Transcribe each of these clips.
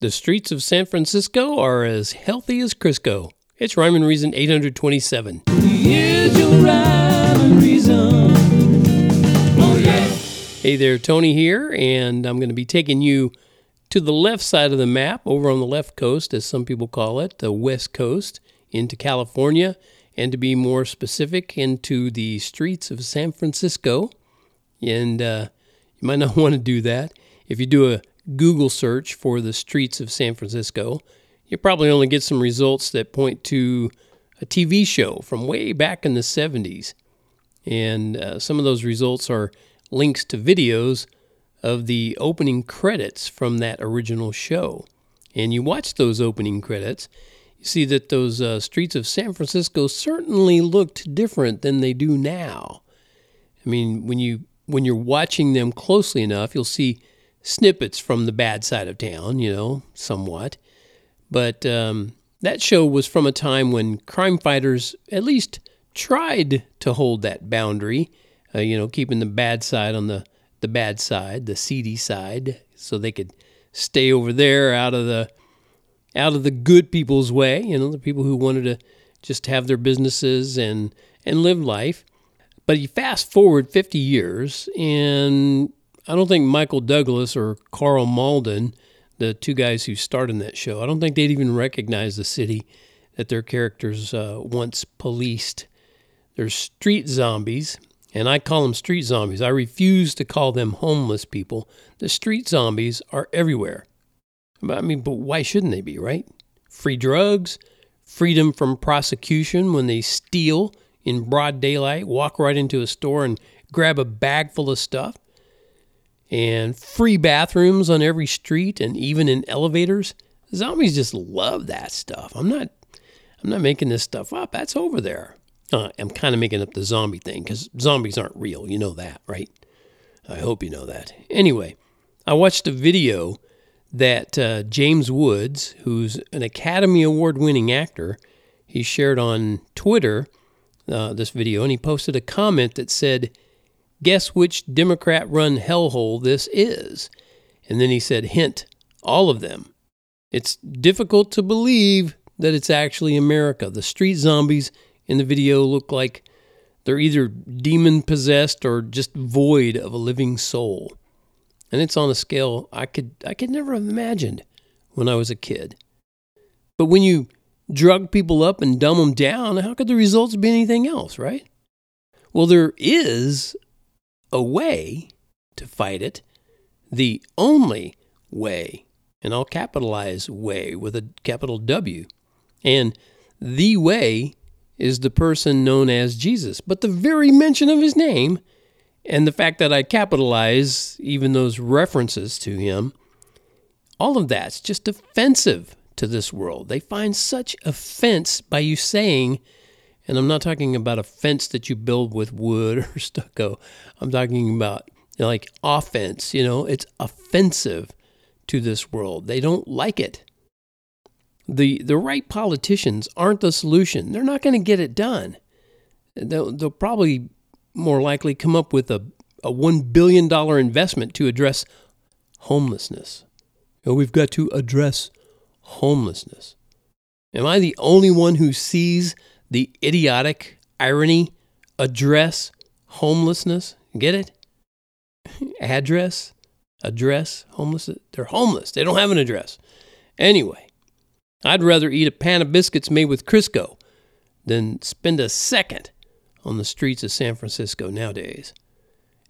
The streets of San Francisco are as healthy as Crisco. It's Rhyme and Reason 827. Here's your rhyme and reason. Oh yeah. Hey there, Tony here, and I'm going to be taking you to the left side of the map, over on the left coast, as some people call it, the west coast, into California, and to be more specific, into the streets of San Francisco. And uh, you might not want to do that. If you do a Google search for the streets of San Francisco, you probably only get some results that point to a TV show from way back in the 70s. And uh, some of those results are links to videos of the opening credits from that original show. And you watch those opening credits, you see that those uh, streets of San Francisco certainly looked different than they do now. I mean, when you when you're watching them closely enough, you'll see snippets from the bad side of town, you know, somewhat. But um, that show was from a time when crime fighters at least tried to hold that boundary, uh, you know, keeping the bad side on the, the bad side, the seedy side, so they could stay over there out of the out of the good people's way, you know, the people who wanted to just have their businesses and and live life. But you fast forward 50 years, and I don't think Michael Douglas or Karl Malden, the two guys who starred in that show, I don't think they'd even recognize the city that their characters uh, once policed. They're street zombies, and I call them street zombies. I refuse to call them homeless people. The street zombies are everywhere. I mean, but why shouldn't they be, right? Free drugs, freedom from prosecution when they steal in broad daylight, walk right into a store and grab a bag full of stuff and free bathrooms on every street and even in elevators. Zombies just love that stuff. I'm not I'm not making this stuff up. That's over there. Uh, I'm kind of making up the zombie thing because zombies aren't real. You know that, right? I hope you know that. Anyway, I watched a video that uh, James Woods, who's an Academy Award winning actor, he shared on Twitter uh, this video and he posted a comment that said, Guess which Democrat run hellhole this is? And then he said, Hint, all of them. It's difficult to believe that it's actually America. The street zombies in the video look like they're either demon possessed or just void of a living soul. And it's on a scale I could I could never have imagined when I was a kid. But when you drug people up and dumb them down, how could the results be anything else, right? Well, there is a way to fight it, the only way, and I'll capitalize way with a capital W. And the way is the person known as Jesus. But the very mention of his name and the fact that I capitalize even those references to him, all of that's just offensive to this world. They find such offense by you saying, and I'm not talking about a fence that you build with wood or stucco. I'm talking about you know, like offense, you know, it's offensive to this world. They don't like it. The the right politicians aren't the solution. They're not going to get it done. They'll, they'll probably more likely come up with a, a $1 billion investment to address homelessness. You know, we've got to address homelessness. Am I the only one who sees the idiotic irony, address, homelessness. Get it? Address, address, homeless. They're homeless. They don't have an address. Anyway, I'd rather eat a pan of biscuits made with Crisco than spend a second on the streets of San Francisco nowadays.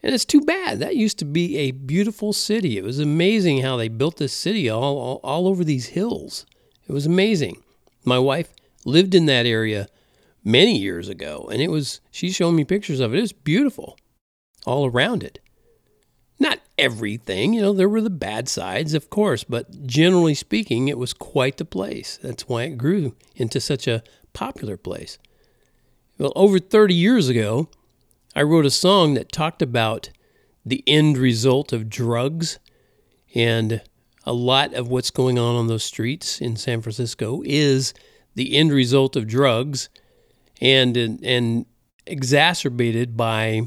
And it's too bad. That used to be a beautiful city. It was amazing how they built this city all, all, all over these hills. It was amazing. My wife lived in that area many years ago, and it was she showed me pictures of it. It was beautiful all around it. Not everything, you know, there were the bad sides, of course, but generally speaking, it was quite the place. That's why it grew into such a popular place. Well, over 30 years ago, I wrote a song that talked about the end result of drugs and a lot of what's going on on those streets in San Francisco is the end result of drugs and and exacerbated by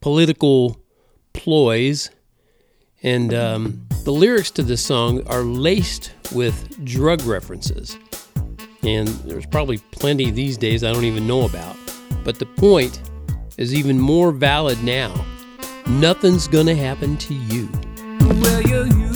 political ploys. And um, the lyrics to this song are laced with drug references. And there's probably plenty these days I don't even know about. But the point is even more valid now. Nothing's gonna happen to you. Well,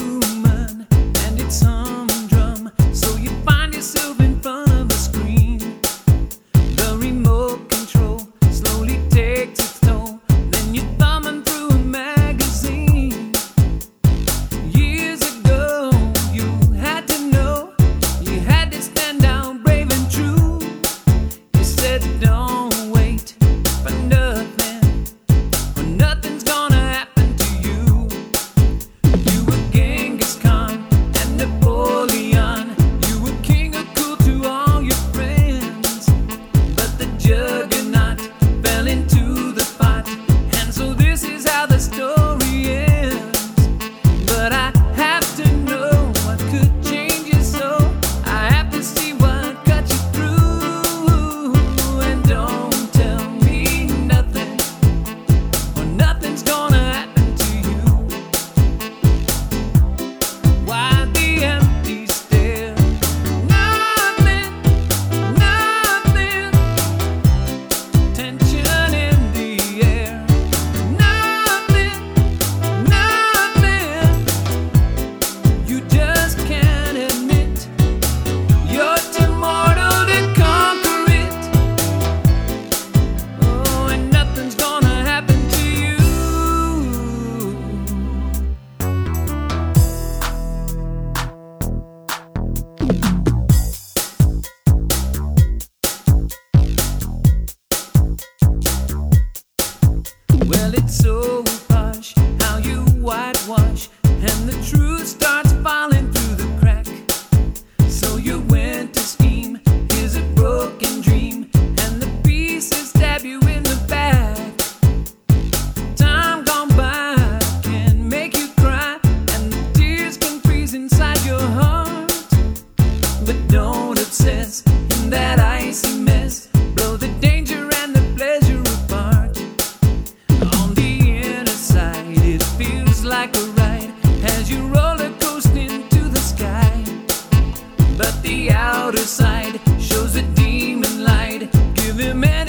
Well, it's so hush how you whitewash. outer side shows a demon light. Give him an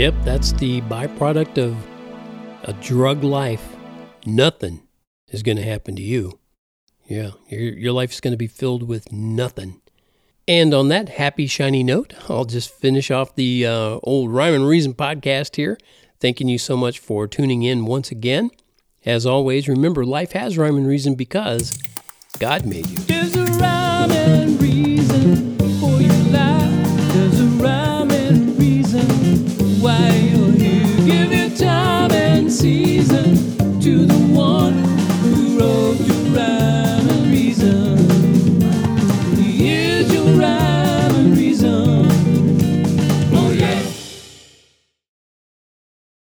Yep, that's the byproduct of a drug life. Nothing is going to happen to you. Yeah, your, your life is going to be filled with nothing. And on that happy, shiny note, I'll just finish off the uh, old Rhyme and Reason podcast here. Thanking you so much for tuning in once again. As always, remember life has rhyme and reason because God made you.